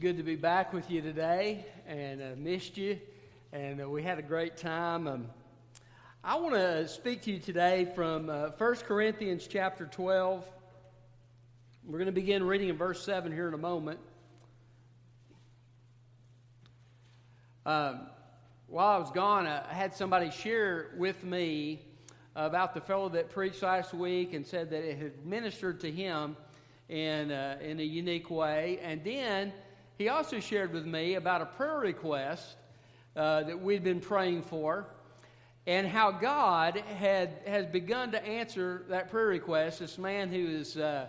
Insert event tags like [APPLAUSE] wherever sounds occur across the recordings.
good to be back with you today and uh, missed you. And uh, we had a great time. Um, I want to speak to you today from uh, 1 Corinthians chapter 12. We're going to begin reading in verse 7 here in a moment. Um, while I was gone, I had somebody share with me about the fellow that preached last week and said that it had ministered to him in, uh, in a unique way. And then he also shared with me about a prayer request uh, that we'd been praying for and how God had, has begun to answer that prayer request. This man who is uh,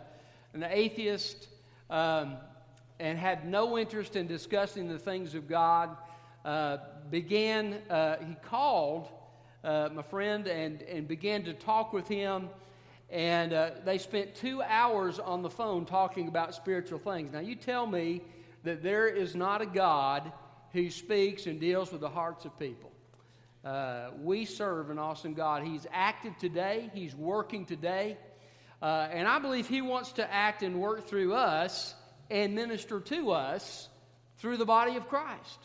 an atheist um, and had no interest in discussing the things of God uh, began, uh, he called uh, my friend and, and began to talk with him. And uh, they spent two hours on the phone talking about spiritual things. Now, you tell me that there is not a God who speaks and deals with the hearts of people. Uh, we serve an awesome God. He's active today, He's working today. Uh, and I believe He wants to act and work through us and minister to us through the body of Christ.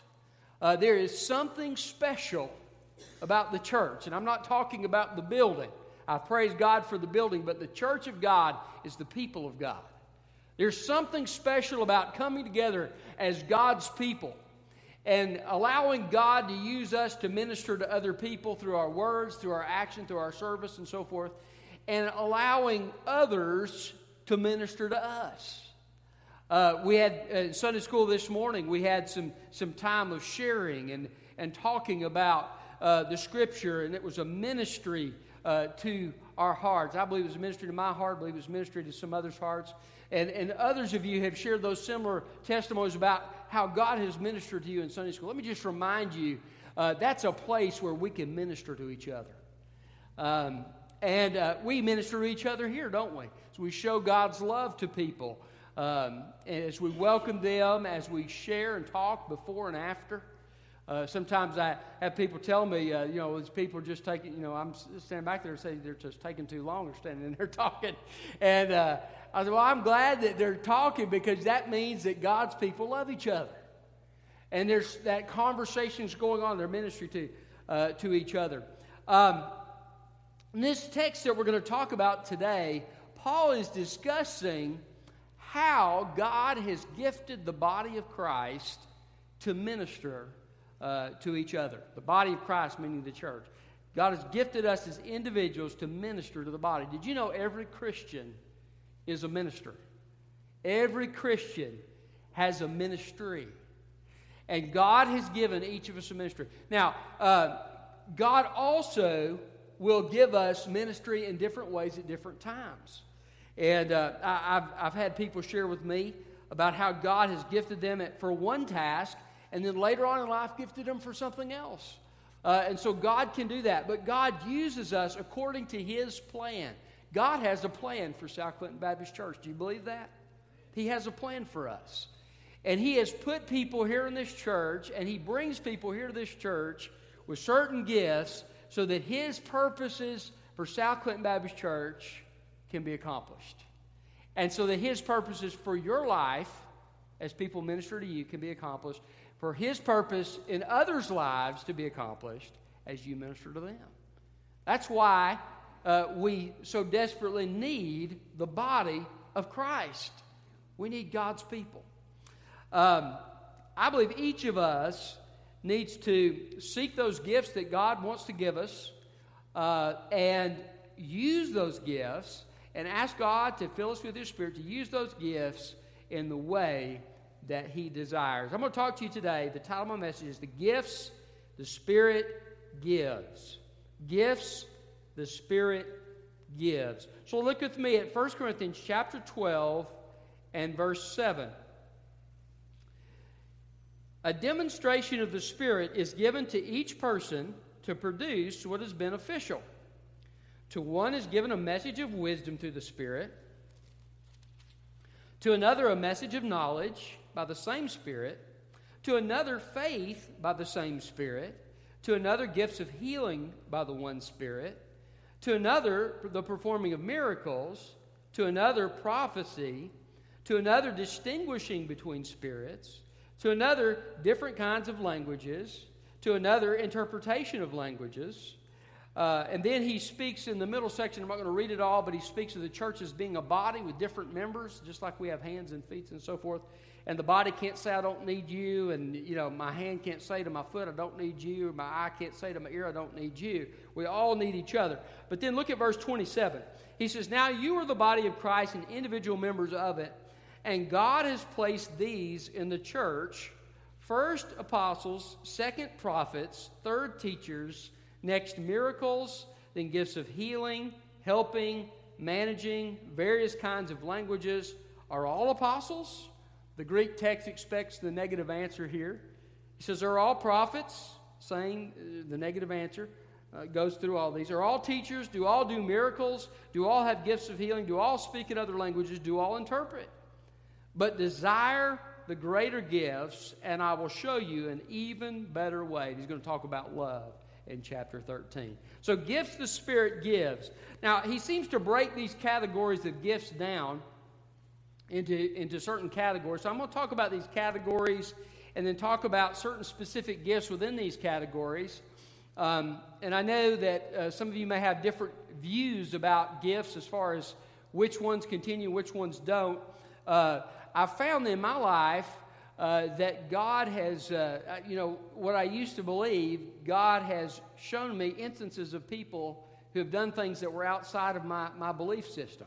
Uh, there is something special about the church, and I'm not talking about the building. I praise God for the building, but the church of God is the people of God. There's something special about coming together as God's people and allowing God to use us to minister to other people through our words, through our action, through our service, and so forth, and allowing others to minister to us. Uh, we had uh, Sunday school this morning, we had some, some time of sharing and, and talking about uh, the scripture, and it was a ministry uh, to our hearts. I believe it was a ministry to my heart, I believe it was a ministry to some others' hearts. And, and others of you have shared those similar testimonies about how God has ministered to you in Sunday school. Let me just remind you uh, that's a place where we can minister to each other. Um, and uh, we minister to each other here, don't we? So we show God's love to people. Um, as we welcome them, as we share and talk before and after. Uh, sometimes I have people tell me, uh, you know, these people are just taking, you know, I'm standing back there and say they're just taking too long or standing [LAUGHS] in there talking. And uh, I said, well, I'm glad that they're talking because that means that God's people love each other. And there's that conversation's going on their ministry to, uh, to each other. Um, in this text that we're going to talk about today, Paul is discussing how God has gifted the body of Christ to minister uh, to each other. The body of Christ, meaning the church. God has gifted us as individuals to minister to the body. Did you know every Christian is a minister? Every Christian has a ministry. And God has given each of us a ministry. Now, uh, God also will give us ministry in different ways at different times. And uh, I, have I've had people share with me about how God has gifted them at, for one task and then later on in life gifted them for something else. Uh, and so God can do that. But God uses us according to His plan. God has a plan for South Clinton Baptist Church. Do you believe that? He has a plan for us. And He has put people here in this church, and He brings people here to this church with certain gifts so that His purposes for South Clinton Baptist Church can be accomplished. And so that His purposes for your life, as people minister to you, can be accomplished for His purpose in others' lives to be accomplished as you minister to them. That's why uh, we so desperately need the body of Christ. We need God's people. Um, I believe each of us needs to seek those gifts that God wants to give us uh, and use those gifts and ask God to fill us with His Spirit to use those gifts in the way that He desires. I'm going to talk to you today. The title of my message is The Gifts the Spirit Gives. Gifts the Spirit gives. So look with me at 1 Corinthians chapter 12 and verse 7. A demonstration of the Spirit is given to each person to produce what is beneficial. To one is given a message of wisdom through the Spirit, to another, a message of knowledge by the same Spirit, to another, faith by the same Spirit, to another, gifts of healing by the one Spirit, to another, the performing of miracles, to another, prophecy, to another, distinguishing between spirits, To another, different kinds of languages. To another, interpretation of languages. Uh, and then he speaks in the middle section. I'm not going to read it all, but he speaks of the church as being a body with different members, just like we have hands and feet and so forth. And the body can't say, I don't need you. And, you know, my hand can't say to my foot, I don't need you. Or my eye can't say to my ear, I don't need you. We all need each other. But then look at verse 27. He says, Now you are the body of Christ and individual members of it. And God has placed these in the church first apostles, second prophets, third teachers Next, miracles, then gifts of healing, helping, managing, various kinds of languages. Are all apostles? The Greek text expects the negative answer here. He says, Are all prophets? Saying uh, the negative answer uh, goes through all these. Are all teachers? Do all do miracles? Do all have gifts of healing? Do all speak in other languages? Do all interpret? But desire the greater gifts, and I will show you an even better way. He's going to talk about love in chapter 13. So, gifts the Spirit gives. Now, he seems to break these categories of gifts down into, into certain categories. So, I'm going to talk about these categories and then talk about certain specific gifts within these categories. Um, and I know that uh, some of you may have different views about gifts as far as which ones continue, which ones don't. Uh, I found in my life uh, that God has, uh, uh, you know, what I used to believe, God has shown me instances of people who have done things that were outside of my, my belief system.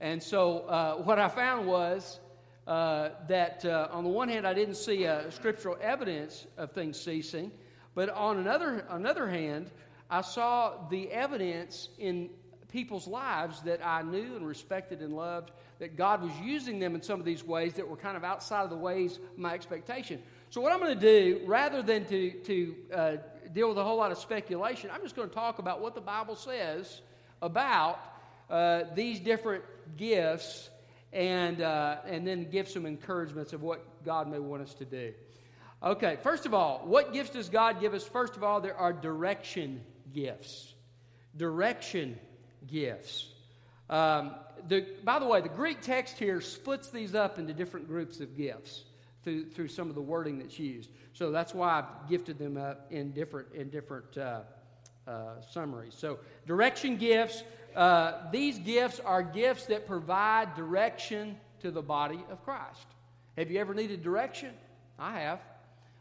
And so uh, what I found was uh, that uh, on the one hand, I didn't see scriptural evidence of things ceasing, but on another, another hand, I saw the evidence in people's lives that I knew and respected and loved that God was using them in some of these ways that were kind of outside of the ways of my expectation. So, what I'm going to do, rather than to, to uh, deal with a whole lot of speculation, I'm just going to talk about what the Bible says about uh, these different gifts and, uh, and then give some encouragements of what God may want us to do. Okay, first of all, what gifts does God give us? First of all, there are direction gifts. Direction gifts. Um, the, by the way, the Greek text here splits these up into different groups of gifts through, through some of the wording that's used. So that's why I've gifted them up in different, in different uh, uh, summaries. So, direction gifts. Uh, these gifts are gifts that provide direction to the body of Christ. Have you ever needed direction? I have.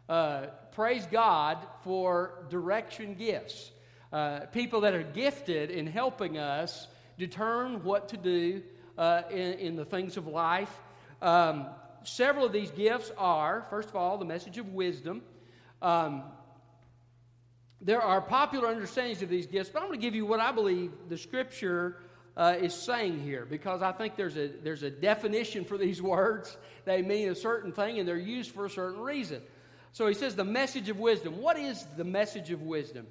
Uh, praise God for direction gifts. Uh, people that are gifted in helping us determine what to do uh, in, in, the things of life. Um, several of these gifts are, first of all, the message of wisdom. Um, there are popular understandings of these gifts, but I'm going to give you what I believe the Scripture uh, is saying here because I think there's a, there's a definition for these [LAUGHS] words. They mean a certain thing and they're used for a certain reason. So he says the message of wisdom. What is the message of wisdom?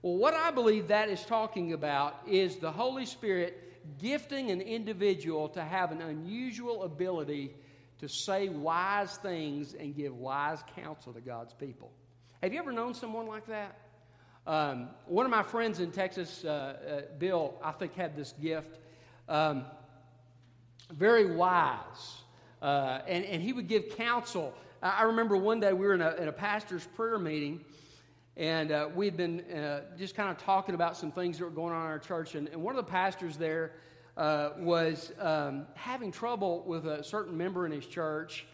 Well, what I believe that is talking about is the Holy Spirit gifting an individual to have an unusual ability to say wise things and give wise counsel to God's people. Have you ever known someone like that? Um, one of my friends in Texas, uh, uh, Bill, I think had this gift. Um, very wise. Uh, and, and he would give counsel. I, remember one day we were in a, in a pastor's prayer meeting, and uh, we'd been uh, just kind of talking about some things that were going on in our church. And, and one of the pastors there uh, was um, having trouble with a certain member in his church.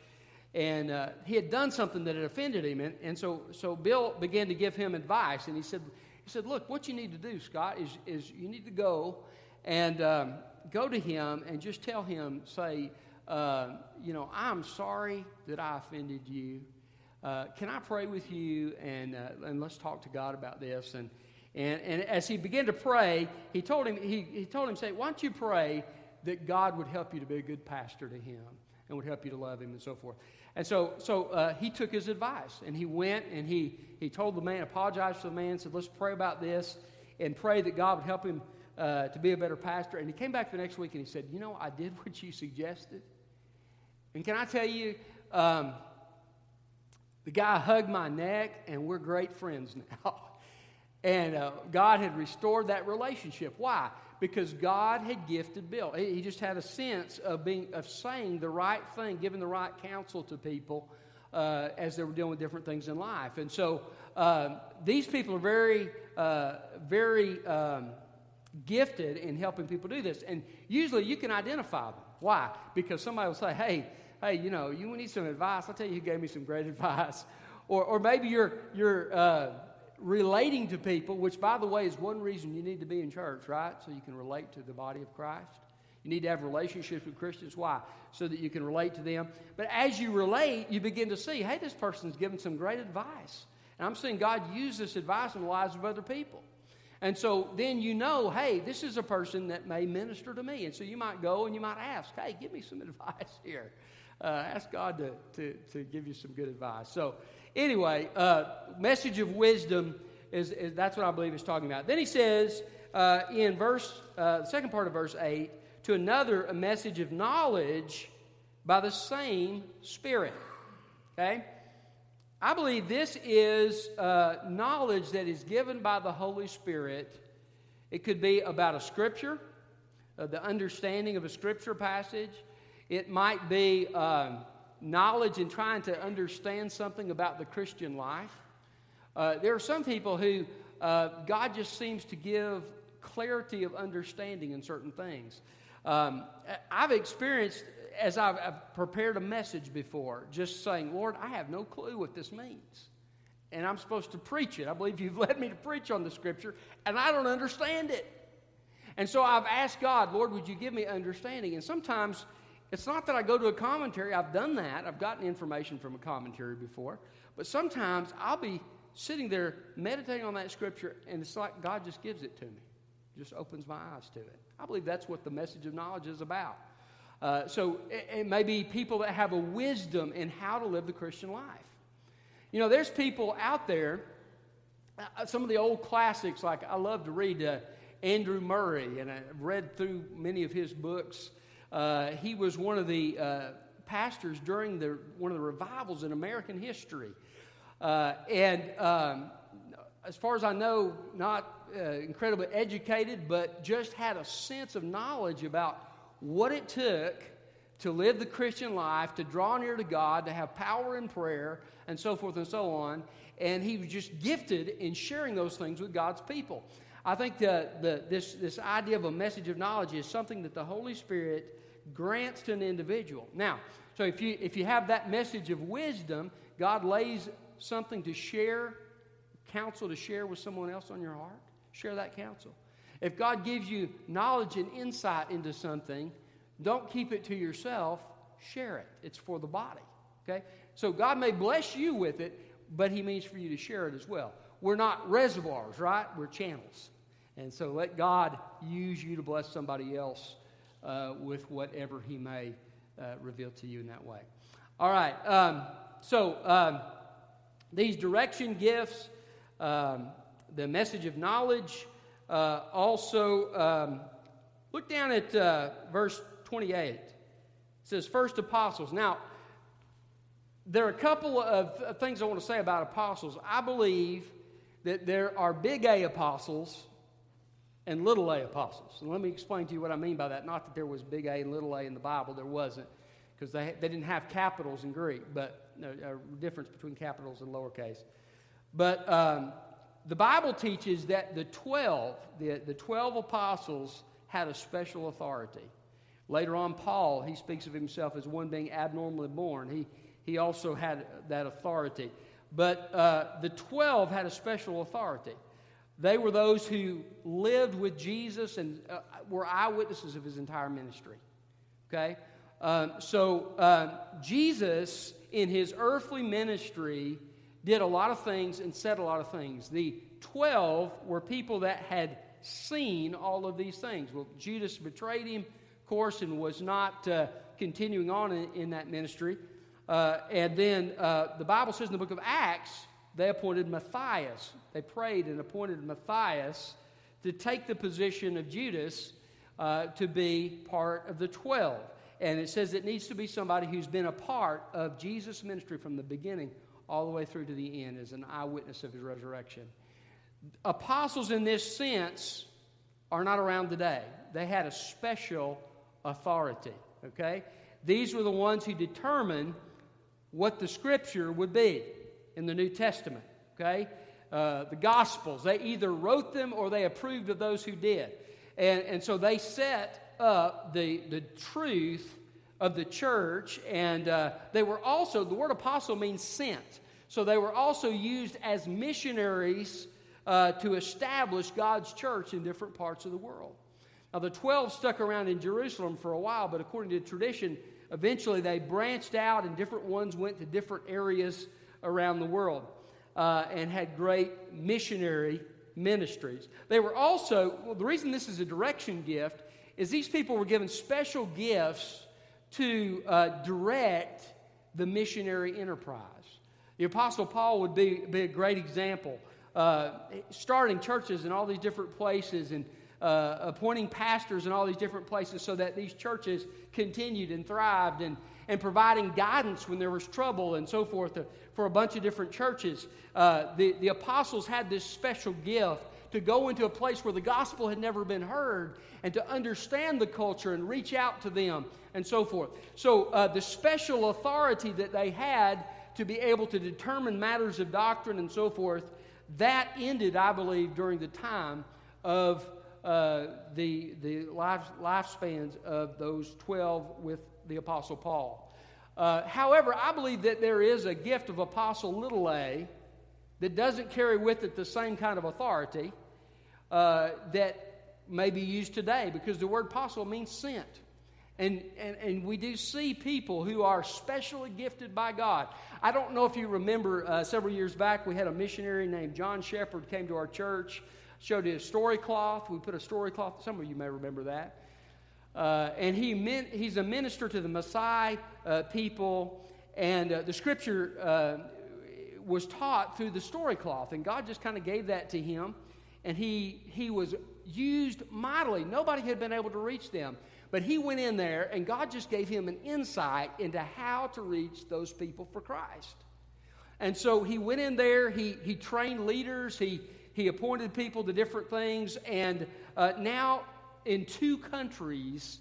And uh, he had done something that had offended him. And, and so, so Bill began to give him advice. And he said, he said Look, what you need to do, Scott, is, is you need to go and um, go to him and just tell him, say, uh, you know, I'm sorry that I offended you uh, can I pray with you and, uh, and let's talk to God about this? And, and, and as he began to pray, he told him, he, he told him, say, why don't you pray that God would help you to be a good pastor to him and would help you to love him and so forth. And so, so uh, he took his advice and he went and he, he told the man, apologized to the man, said, let's pray about this and pray that God would help him uh, to be a better pastor. And he came back the next week and he said, you know, I did [LAUGHS] what you suggested. And can I tell you, um, the guy hugged my neck, and we're great friends [LAUGHS] now. and uh, God had restored that relationship. Why? Because God had gifted Bill. He just had a sense of being of saying the right thing, giving the right counsel to people uh, as they were dealing with different things in life. And so um, these people are very, uh, very um, gifted in helping people do this. And usually you can identify them. Why? Because somebody will say, hey, hey, you know, you need some advice. I'll tell you who gave me some great [LAUGHS] advice. Or, or maybe you're, you're uh, relating to people, which, by the way, is one reason you need to be in church, right? So you can relate to the body of Christ. You need to have relationships with Christians. Why? So that you can relate to them. But as you relate, you begin to see, hey, this person's giving some great advice. And I'm seeing God use this advice in the lives of other people. And so then you know, hey, this is a person that may minister to me. And so you might go and you might ask, hey, give me some [LAUGHS] advice here. Uh, ask God to, to, to give you some good advice. So, anyway, uh, message of wisdom is, is, that's what I believe he's talking about. Then he says uh, in verse, uh, the second part of verse 8, to another a message of knowledge by the same Spirit. Okay? I believe this is uh, knowledge that is given by the Holy Spirit. It could be about a scripture, uh, the understanding of a scripture passage. It might be um, knowledge and trying to understand something about the Christian life. Uh, there are some people who uh, God just seems to give clarity of understanding in certain things. Um, I've experienced, as I've, I've, prepared a message before, just saying, Lord, I have no clue what this means. And I'm supposed to preach it. I believe you've [LAUGHS] led me to preach on the scripture, and I don't understand it. And so I've asked God, Lord, would you give me understanding? And sometimes it's not that I go to a commentary, I've done that, I've gotten information from a commentary before, but sometimes I'll be sitting there meditating on that scripture, and it's like God just gives it to me, just opens my eyes to it. I believe that's what the message of knowledge is about. Uh, so it, it may be people that have a wisdom in how to live the Christian life. You know, there's people out there, uh, some of the old classics, like I love to read uh, Andrew Murray, and I've read through many of his books. Uh, he was one of the uh, pastors during the, one of the revivals in American history. Uh, and um, as far as I know, not uh, incredibly educated, but just had a sense of knowledge about what it took to live the Christian life, to draw near to God, to have power in prayer, and so forth and so on. And he was just gifted in sharing those things with God's people. I think the, the, this, this idea of a message of knowledge is something that the Holy Spirit grants to an individual. Now, so if you, if you have that message of wisdom, God lays something to share, counsel to share with someone else on your heart share that counsel. If God gives you knowledge and insight into something, don't keep it to yourself, share it. It's for the body. Okay? So God may bless you with it, but He means for you to share it as well. We're not reservoirs, right? We're channels. And so let God use you to bless somebody else uh, with whatever He may uh, reveal to you in that way. All right. Um, so um, these direction gifts, um, the message of knowledge. Uh, also, um, look down at uh, verse 28. It says, First apostles. Now, there are a couple of things I want to say about apostles. I believe that there are big A apostles and little a apostles. And let me explain to you what I mean by that. Not that there was big A and little a in the Bible, there wasn't, because they, they didn't have capitals in Greek, but a difference between capitals and lowercase. But um, the Bible teaches that the 12, the, the 12 apostles had a special authority. Later on, Paul, he speaks of himself as one being abnormally born. He, he also had that authority. But uh, the 12 had a special authority. They were those who lived with Jesus and uh, were eyewitnesses of his entire ministry. Okay? Um, so, uh, Jesus, in his earthly ministry, did a lot of things and said a lot of things. The 12 were people that had seen all of these things. Well, Judas betrayed him, of course, and was not uh, continuing on in, in that ministry. Uh, and then uh, the Bible says in the book of Acts, they appointed Matthias. They prayed and appointed Matthias to take the position of Judas uh, to be part of the 12. And it says it needs to be somebody who's been a part of Jesus' ministry from the beginning all the way through to the end as an eyewitness of his resurrection. Apostles, in this sense, are not around today. They had a special authority, okay? These were the ones who determined what the scripture would be in the New Testament. Okay? Uh, the Gospels, they either wrote them or they approved of those who did. And, and so they set up the, the truth of the church, and uh, they were also, the word apostle means sent. So they were also used as missionaries uh, to establish God's church in different parts of the world. Now, the 12 stuck around in Jerusalem for a while, but according to tradition, eventually they branched out and different ones went to different areas around the world uh, and had great missionary ministries. They were also, well, the reason this is a direction gift is these people were given special gifts to uh, direct the missionary enterprise. The Apostle Paul would be, be a great example, uh, starting churches in all these different places and uh, appointing pastors in all these different places so that these churches continued and thrived and, and providing guidance when there was trouble and so forth for a bunch of different churches. Uh, the, the apostles had this special gift to go into a place where the gospel had never been heard and to understand the culture and reach out to them and so forth. So, uh, the special authority that they had to be able to determine matters of doctrine and so forth, that ended, I believe, during the time of uh, the, the life, lifespans of those 12 with the Apostle Paul. Uh, however, I believe that there is a gift of Apostle little a that doesn't carry with it the same kind of authority uh, that may be used today because the word apostle means sent. And, and, and we do see people who are specially gifted by God. I don't know if you remember uh, several years back, we had a missionary named John Shepard came to our church, showed his story cloth. We put a story cloth, some of you may remember that. Uh, and he meant, he's a minister to the Maasai uh, people, and uh, the scripture uh, was taught through the story cloth, and God just kind of gave that to him, and he, he was used mightily. Nobody had been able to reach them. But he went in there, and God just gave him an insight into how to reach those people for Christ. And so he went in there, he, he trained leaders, he, he appointed people to different things, and uh, now in two countries,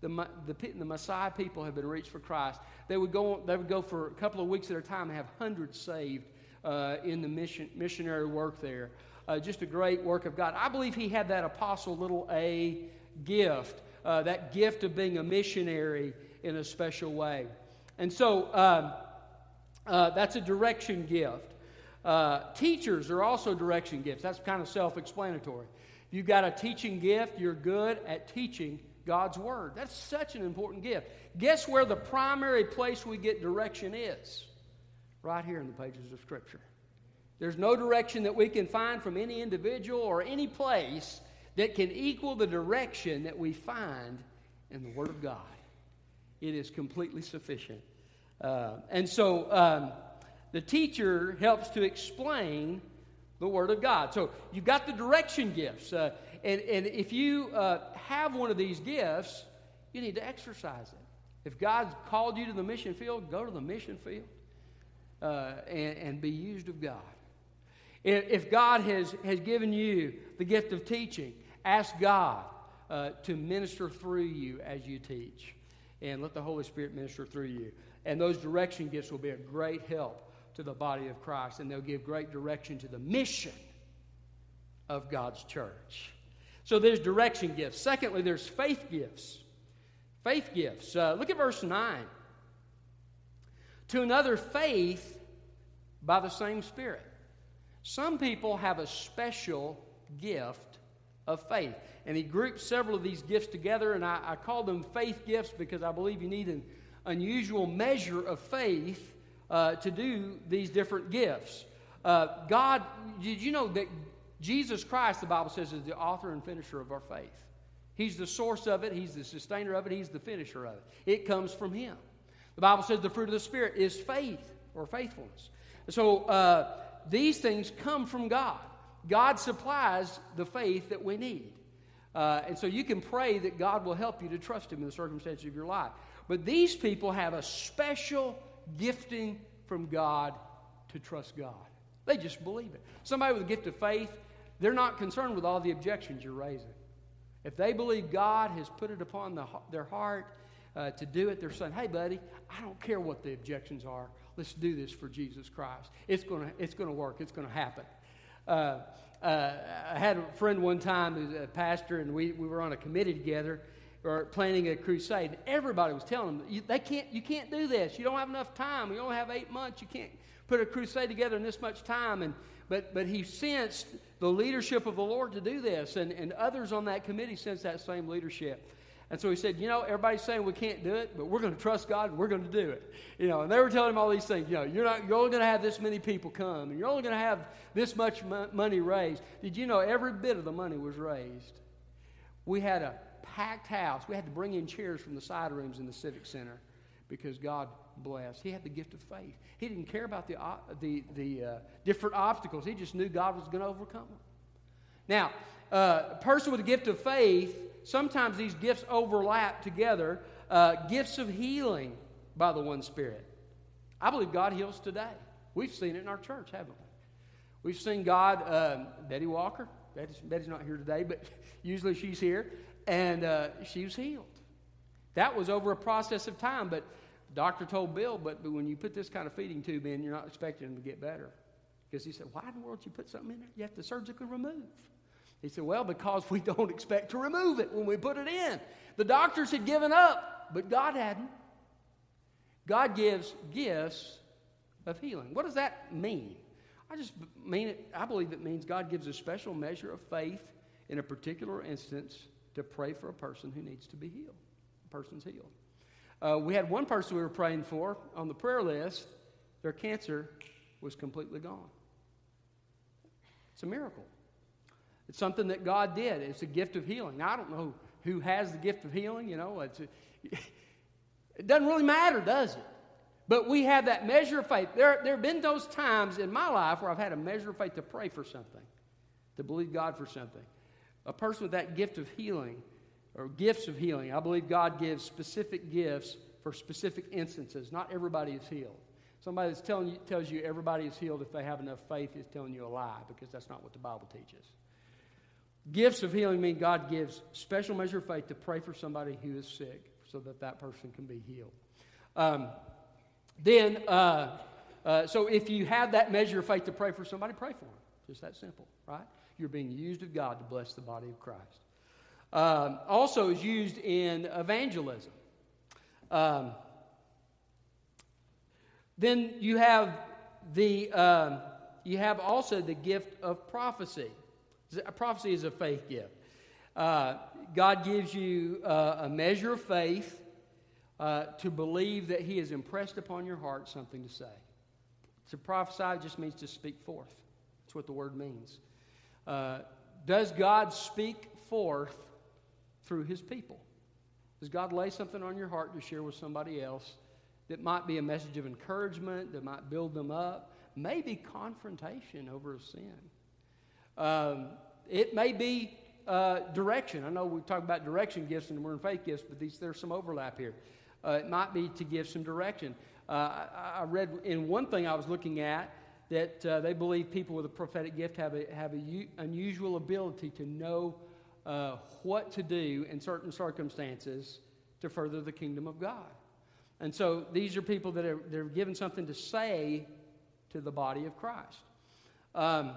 the, the, the Maasai people have been reached for Christ. They would go, they would go for a couple of weeks at a time and have hundreds saved uh, in the mission, missionary work there. Uh, just a great work of God. I believe he had that apostle little a gift uh, that gift of being a missionary in a special way. And so um, uh, that's a direction gift. Uh, teachers are also direction gifts. That's kind of self explanatory. You've got a teaching gift, you're good at teaching God's Word. That's such an important gift. Guess where the primary place we get direction is? Right here in the pages of Scripture. There's no direction that we can find from any individual or any place that can equal the direction that we find in the Word of God. It is completely sufficient. Uh, and so um, the teacher helps to explain the Word of God. So you've got the direction gifts. Uh, and, and if you uh, have one of these gifts, you need to exercise it. If God's called you to the mission field, go to the mission field uh, and, and be used of God. If God has, has given you the gift of teaching, Ask God uh, to minister through you as you teach. And let the Holy Spirit minister through you. And those direction gifts will be a great help to the body of Christ, and they'll give great direction to the mission of God's church. So there's direction gifts. Secondly, there's faith gifts. Faith gifts. Uh, look at verse 9. To another, faith by the same Spirit. Some people have a special gift of faith. And he grouped several of these gifts together, and I, I call them faith gifts because I believe you need an unusual measure of faith uh, to do these different gifts. Uh, God, did you know that Jesus Christ, the Bible says, is the author and finisher of our faith? He's the source of it, He's the sustainer of it, He's the finisher of it. It comes from Him. The Bible says the fruit of the Spirit is faith or faithfulness. So uh, these things come from God. God supplies the faith that we need. Uh, and so you can pray that God will help you to trust Him in the circumstances of your life. But these people have a special gifting from God to trust God. They just believe it. Somebody with a gift of faith, they're not concerned with all the objections you're raising. If they believe God has put it upon the, their heart uh, to do it, they're saying, hey, buddy, I don't care what the objections are. let's do this for Jesus Christ. It's going to it's gonna work, it's going to happen. Uh, uh, I had a friend one time who's a pastor, and we, we were on a committee together or planning a crusade. Everybody was telling them, you, they can't, you can't do this. You don't have enough time. You only have eight months. You can't put a crusade together in this much time. And, but, but he sensed the leadership of the Lord to do this, and, and others on that committee sensed that same leadership. And so he said, You know, everybody's saying we can't do it, but we're going to trust God and we're going to do it. You know, and they were telling him all these things. You know, you're, not, you're only going to have this many people come, and you're only going to have this much money raised. Did you know every bit of the money was raised? We had a packed house. We had to bring in chairs from the side rooms in the Civic Center because God blessed. He had the gift of faith. He didn't care about the, the, the uh, different obstacles, he just knew God was going to overcome them. Now, uh, a person with a gift of faith sometimes these gifts overlap together. Uh, gifts of healing by the one Spirit. I believe God heals today. We've seen it in our church, haven't we? We've seen God, um, Betty Walker, Betty's, Betty's, not here today, but [LAUGHS] usually she's here, and uh, she was healed. That was over a process of time, but doctor told Bill, but, but when you put this kind of feeding tube in, you're not expecting to get better. Because he said, Why in the world you put something in there you have to surgically remove? He said, Well, because we [LAUGHS] don't expect to remove it when we put it in. The doctors had given up, but God hadn't. God gives gifts of healing. What does that mean? I just mean it, I believe it means God gives a special measure of faith in a particular instance to pray for a person who needs to be healed. A person's healed. Uh, we had one person we were praying for on the prayer list, their cancer was completely gone. It's a miracle. It's something that God did. It's a gift of healing. Now, I don't know who has the gift of healing, you know. A, [LAUGHS] it doesn't really matter, does it? But we have that measure of faith. There, there have been those times in my life where I've had a measure of faith to pray for something, to believe God for something. A person with that gift of healing, or gifts of healing, I believe God gives specific gifts for specific instances. Not everybody is healed. Somebody that's telling you, tells you everybody is healed if they have enough faith is telling you a lie because that's not what the Bible teaches. Gifts of healing mean God gives special measure of faith to pray for somebody who is sick so that that person can be healed. Um, then, uh, uh, so if you have that measure of faith to pray for somebody, pray for them. Just that simple, right? You're being used of God to bless the body of Christ. Um, also is used in evangelism. Um, then you have the um, you have also the gift of prophecy. Prophecy is a faith gift. Uh, God gives you uh, a measure of faith uh, to believe that He has impressed upon your heart something to say. To prophesy just means to speak forth. That's what the word means. Uh, does God speak forth through His people? Does God lay something on your heart to share with somebody else that might be a message of encouragement, that might build them up, maybe confrontation over a sin? Um, it may be uh, direction. I know we talk about direction gifts and we're in faith gifts, but these, there's some overlap here. Uh, it might be to give some direction. Uh, I, I, read in one thing I was looking at that uh, they believe people with a prophetic gift have a have an unusual ability to know uh, what to do in certain circumstances to further the kingdom of God. And so these are people that are they're given something to say to the body of Christ. Um,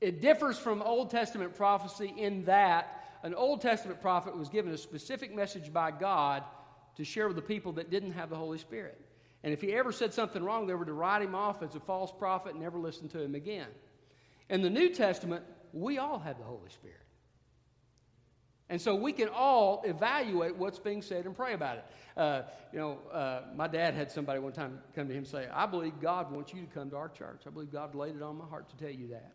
it differs from Old Testament prophecy in that an Old Testament prophet was given a specific message by God to share with the people that didn't have the Holy Spirit. And if he ever said something wrong, they were to write him off as a false prophet and never listen to him again. In the New Testament, we all have the Holy Spirit. And so we can all evaluate what's being said and pray about it. Uh, you know, uh, my dad had somebody one time come to him and say, I believe God wants you to come to our church. I believe God laid it on my heart to tell you that.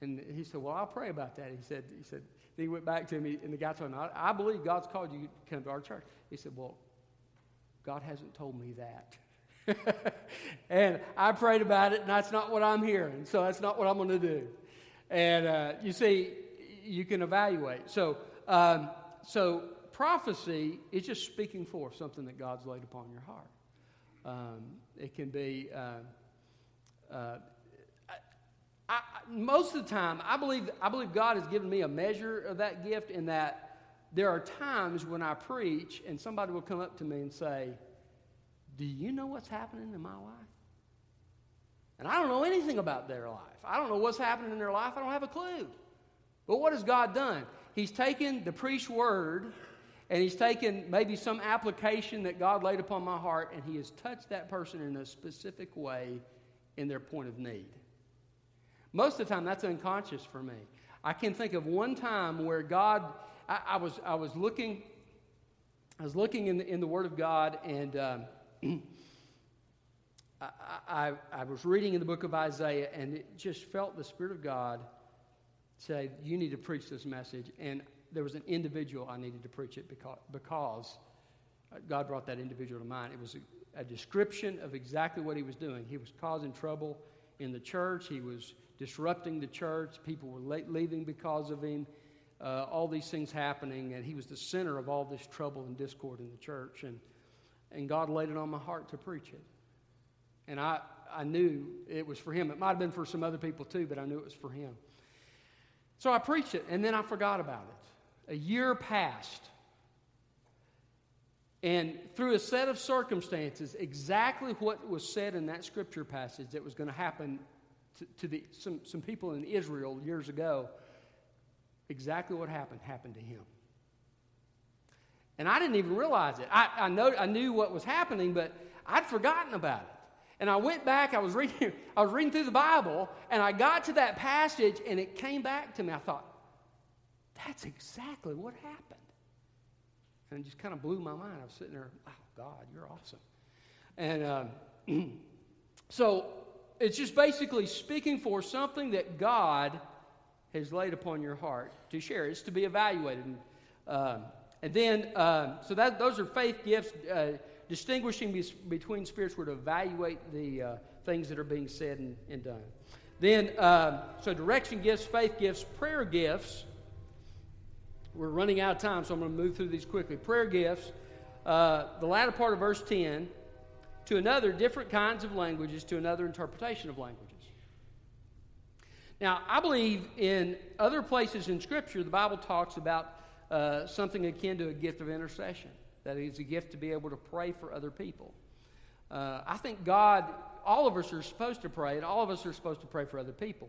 And he said, Well, I'll pray about that. He said, he said, then he went back to me, and the guy told him, I, I believe God's called you to come to our church. He said, Well, God hasn't told me that. [LAUGHS] and I prayed about it, and that's not what I'm hearing. So that's not what I'm going to do. And uh, you see, you can evaluate. So, um, so prophecy is just speaking forth something that God's laid upon your heart. Um, it can be. Uh, uh, I, most of the time, I believe, I believe God has given me a measure of that gift in that there are times when I preach and somebody will come up to me and say, Do you know what's happening in my life? And I don't know anything about their life. I don't know what's happening in their life. I don't have a clue. But what has God done? He's taken the preached word and he's taken maybe some application that God laid upon my heart and he has touched that person in a specific way in their point of need. Most of the time, that's unconscious for me. I can think of one time where God, I, I was, I was looking, I was looking in the, in the Word of God, and um, [CLEARS THROAT] I, I, I was reading in the book of Isaiah, and it just felt the Spirit of God say, You need to preach this message. And there was an individual I needed to preach it because, because God brought that individual to mind. It was a, a description of exactly what he was doing. He was causing trouble in the church, he was disrupting the church, people were leaving because of him. Uh, all these things happening, and he was the center of all this trouble and discord in the church. And, and God laid it on my heart to preach it. And I, I knew it was for him. It might have been for some other people too, but I knew it was for him. So I preached it, and then I forgot about it. A year passed. And through a set of circumstances, exactly what was said in that scripture passage that was going to happen to, to the, some, some people in Israel years ago, exactly what happened happened to him. And I didn't even realize it. I, I, know, I knew what was happening, but I'd forgotten about it. And I went back, I was reading, [LAUGHS] I was reading through the Bible, and I got to that passage, and it came back to me. I thought, that's exactly what happened. And it just kind of blew my mind. I was sitting there, oh, God, you're awesome. And um, [CLEARS THROAT] so it's just basically speaking for something that God has laid upon your heart to share. It's to be evaluated. And, and then, uh, so that those are faith gifts. Uh, distinguishing be- between spirits were to evaluate the uh, things that are being said and, and done. Then, uh, so direction gifts, faith gifts, prayer gifts. We're running out of time, so I'm going to move through these quickly. Prayer gifts, uh, the latter part of verse 10, to another, different kinds of languages, to another, interpretation of languages. Now, I believe in other places in Scripture, the Bible talks about uh, something akin to a gift of intercession that is a gift to be able to pray for other people. Uh, I think God, all of us are supposed to pray, and all of us are supposed to pray for other people.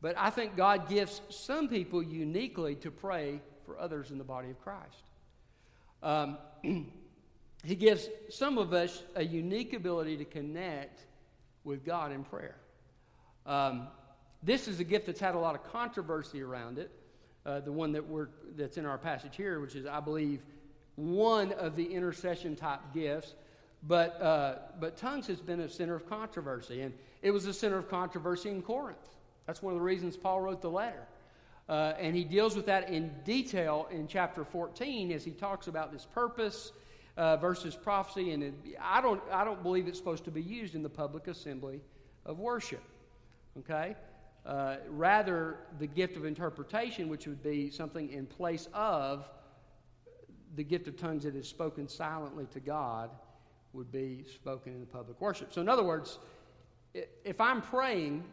But I think God gives some people uniquely to pray for others in the body of Christ. Um, [CLEARS THROAT] he gives some of us a unique ability to connect with God in prayer. Um, this is a gift that's had a lot of controversy around it. Uh, the one that we're, that's in our passage here, which is, I believe, one of the intercession type gifts. But, uh, but tongues has been a center of controversy, and it was a center of controversy in Corinth. That's one of the reasons Paul wrote the letter. Uh, and he deals with that in detail in chapter 14 as he talks about this purpose uh, versus prophecy. And it, I, don't, I don't believe it's supposed to be used in the public assembly of worship. Okay? Uh, rather, the gift of interpretation, which would be something in place of the gift of tongues that is spoken silently to God would be spoken in the public worship. So, in other words, if I'm praying,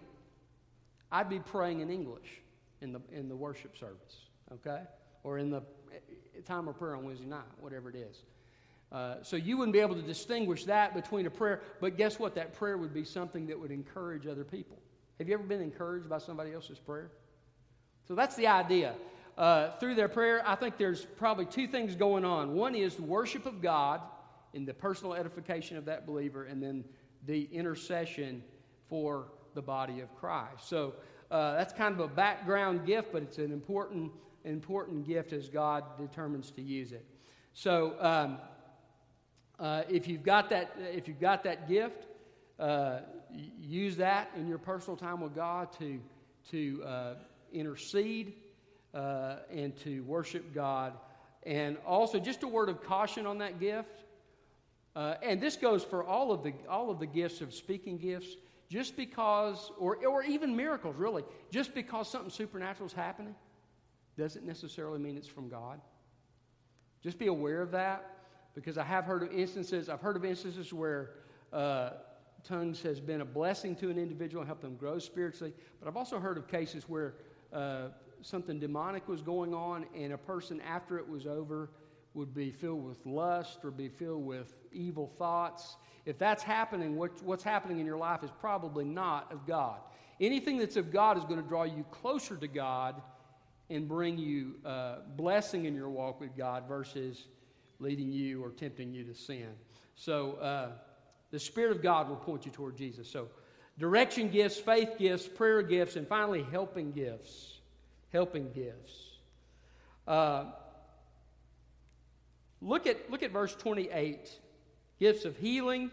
I'd be praying in English in the, in the worship service, okay? Or in the eh, time of prayer on Wednesday night, whatever it is. Uh, so you wouldn't be able to distinguish that between a prayer, but guess what? That prayer would be something that would encourage other people. Have you ever been encouraged by somebody else's prayer? So that's the idea uh, through their prayer, I think there's probably two things going on. One is the worship of God in the personal edification of that believer, and then the intercession for the body of Christ. So uh, that's kind of a background gift, but it's an important, important gift as God determines to use it. So um, uh, if you've got that, if you've got that gift, uh, use that in your personal time with God to to uh, intercede uh, and to worship God. And also, just a word of caution on that gift. Uh, and this goes for all of the all of the gifts of speaking gifts. Just because, or or even miracles, really, just because something supernatural is happening, doesn't necessarily mean it's from God. Just be aware of that, because I have heard of instances. I've heard of instances where uh, tongues has been a blessing to an individual helped them grow spiritually. But I've also heard of cases where uh, something demonic was going on, and a person, after it was over, would be filled with lust or be filled with evil thoughts. If that's happening, what, what's happening in your life is probably not of God. Anything that's of God is going to draw you closer to God and bring you uh, blessing in your walk with God versus leading you or tempting you to sin. So uh, the Spirit of God will point you toward Jesus. So direction gifts, faith gifts, prayer gifts, and finally helping gifts. Helping gifts. Uh, look at look at verse 28. Gifts of healing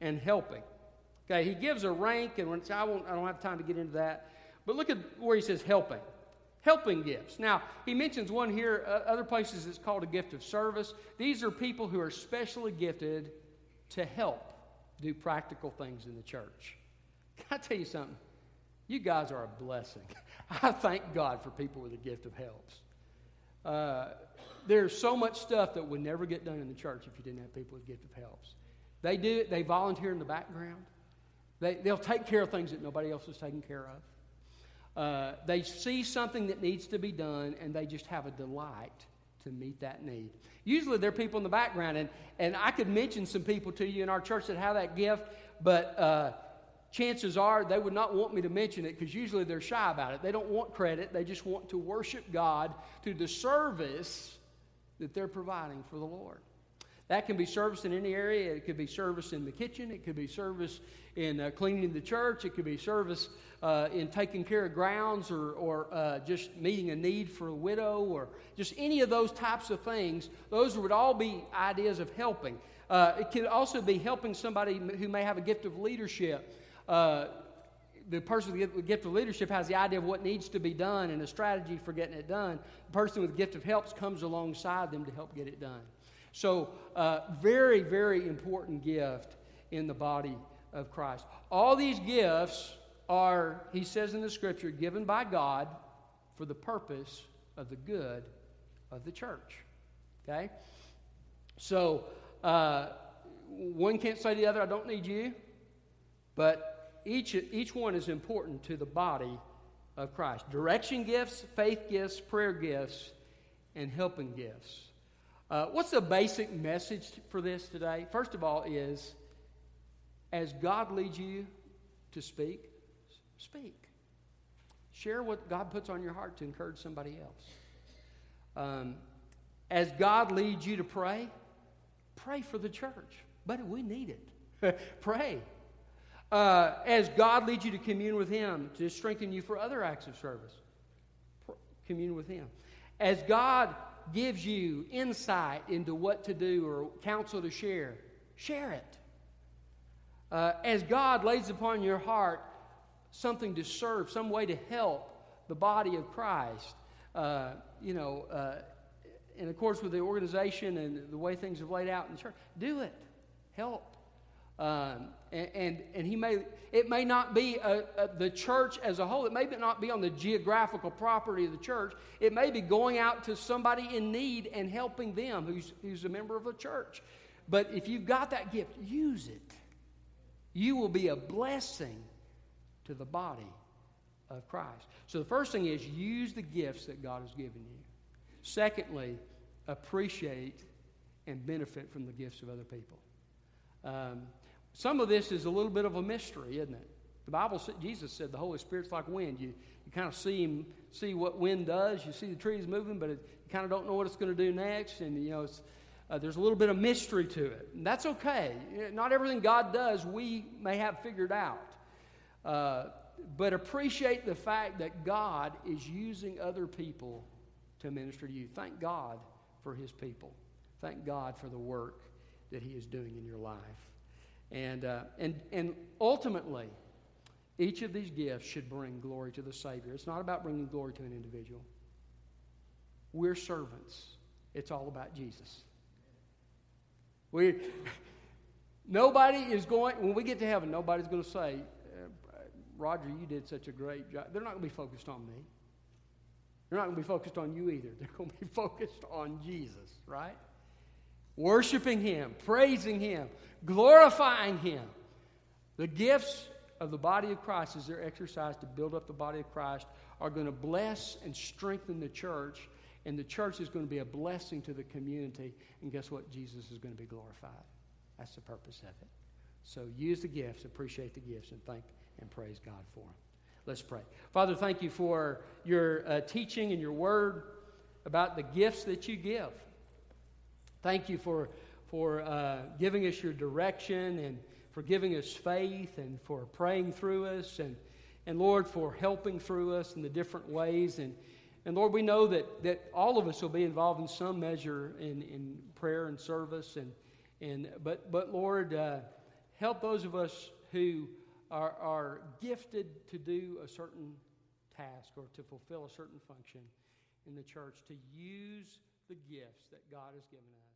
and helping. Okay, he gives a rank, and when I, won't, I don't have time to get into that. But look at where he says helping. Helping gifts. Now, he mentions one here, uh, other places it's called a gift of service. These are people who are specially gifted to help do practical things in the church. Can I tell you something? You guys are a blessing. [LAUGHS] I thank God for people with a gift of helps. Uh, there's so much stuff that would never get done in the church if you didn't have people with gift of helps. They do it, they volunteer in the background. They, they'll take care of things that nobody else is taking care of. Uh, they see something that needs to be done and they just have a delight to meet that need. Usually there are people in the background, and, and I could mention some people to you in our church that have that gift, but uh, chances are they would not want me to mention it because usually they're shy about it. They don't want credit, they just want to worship God through the service that they're providing for the Lord. That can be service in any area. It could be service in the kitchen. It could be service in uh, cleaning the church. It could be service uh, in taking care of grounds or, or uh, just meeting a need for a widow or just any of those types of things. Those would all be ideas of helping. Uh, it could also be helping somebody who may have a gift of leadership uh, the person with the gift of leadership has the idea of what needs to be done and a strategy for getting it done. The person with the gift of helps comes alongside them to help get it done. So, uh, very, very important gift in the body of Christ. All these gifts are, he says in the scripture, given by God for the purpose of the good of the church. Okay? So, uh, one can't say to the other, I don't need you, but each, each one is important to the body of Christ. Direction gifts, faith gifts, prayer gifts, and helping gifts. Uh, what's the basic message for this today? First of all, is as God leads you to speak, speak. Share what God puts on your heart to encourage somebody else. Um, as God leads you to pray, pray for the church. But we need it. [LAUGHS] pray. Uh, as God leads you to commune with Him, to strengthen you for other acts of service, commune with Him. As God gives you insight into what to do or counsel to share, share it. Uh, as God lays upon your heart something to serve, some way to help the body of Christ, uh, you know, uh, in accordance with the organization and the way things have laid out in the church, do it. Help. Um, and, and, and, he may, it may not be a, a, the church as a whole. It may not be on the geographical property of the church. It may be going out to somebody in need and helping them who's, who's a member of a church. But if you've got that gift, use it. You will be a blessing to the body of Christ. So the first thing is use the gifts that God has given you. Secondly, appreciate and benefit from the gifts of other people. Um, some of this is a little bit of a mystery, isn't it? The Bible, Jesus said the Holy Spirit's like wind. You, you kind of see him, see what wind does. You see the trees moving, but it, you kind of don't know what it's going to do next. And, you know, uh, there's a little bit of mystery to it. And that's okay. Not everything God does we may have figured out. Uh, but appreciate the fact that God is using other people to minister to you. Thank God for his people. Thank God for the work that he is doing in your life. And, uh, and, and ultimately, each of these gifts should bring glory to the Savior. It's not about bringing glory to an individual. We're servants. It's all about Jesus. We, [LAUGHS] nobody is going, when we get to heaven, nobody's going to say, Roger, you did such a great job. They're not going to be focused on me. They're not going to be focused on you either. [LAUGHS] They're going to be focused on Jesus, right? Worshiping Him, praising Him, glorifying Him. The gifts of the body of Christ, as they're exercised to build up the body of Christ, are going to bless and strengthen the church And the church is going to be a blessing to the community. And guess what? Jesus is going to be glorified. That's the purpose of it. So use the gifts, appreciate the gifts, and thank and praise God for them. Let's pray. Father, thank you for your uh, teaching and your word about the gifts that you give. Thank you for, for uh, giving us your direction and for giving us faith and for praying through us and, and Lord, for helping through us in the different ways. And, and Lord, we know that, that all of us will be involved in some measure in, in prayer and service. And, and, but, but Lord, uh, help those of us who are, are gifted to do a certain task or to fulfill a certain function in the church to use the gifts that God has given us